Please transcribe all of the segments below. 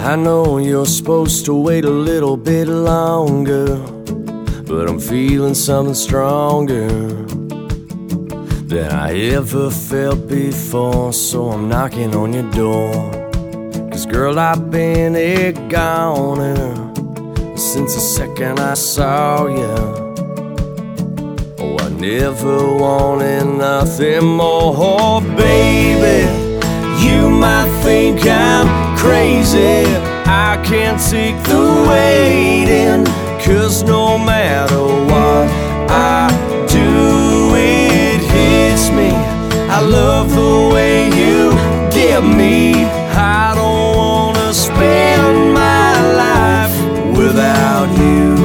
I know you're supposed to wait a little bit longer, but I'm feeling something stronger than I ever felt before. So I'm knocking on your door. Cause girl, I've been a goner since the second I saw you. Oh, I never wanted nothing more, oh, baby. You might think I'm crazy. I can't take the waiting. Cause no matter what I do, it hits me. I love the way you get me. I don't wanna spend my life without you.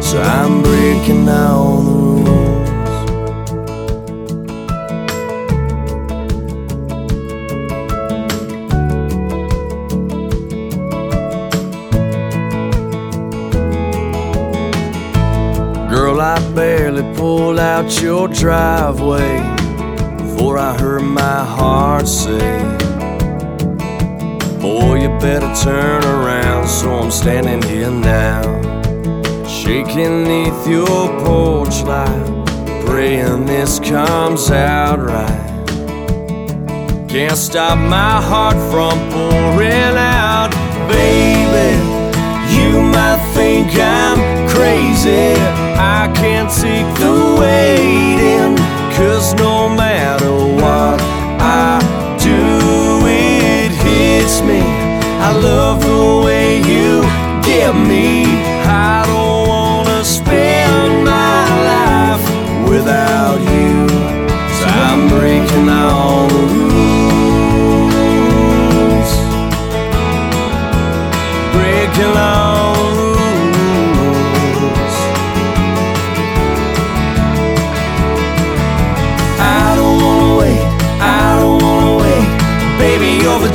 So I'm breaking all I barely pulled out your driveway before I heard my heart say, Boy, you better turn around. So I'm standing here now, shaking neath your porch light, praying this comes out right. Can't stop my heart from pouring out, baby. You might think I'm crazy. I can't take the waiting. Cause no matter what I do, it hits me. I love the way you get me.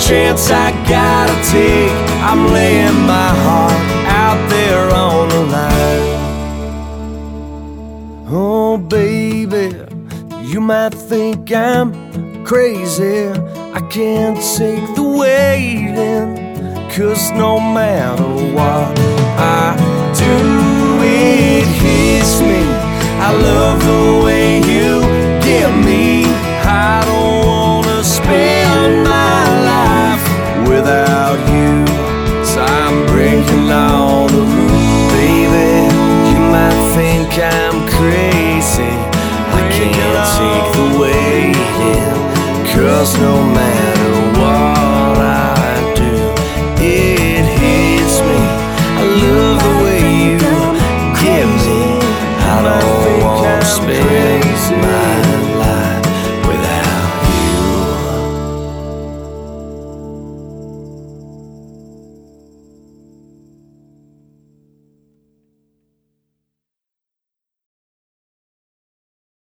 Chance I gotta take. I'm laying my heart out there on the line. Oh, baby, you might think I'm crazy. I can't take the waiting. Cause no matter what I do, it hits me. I love was no man.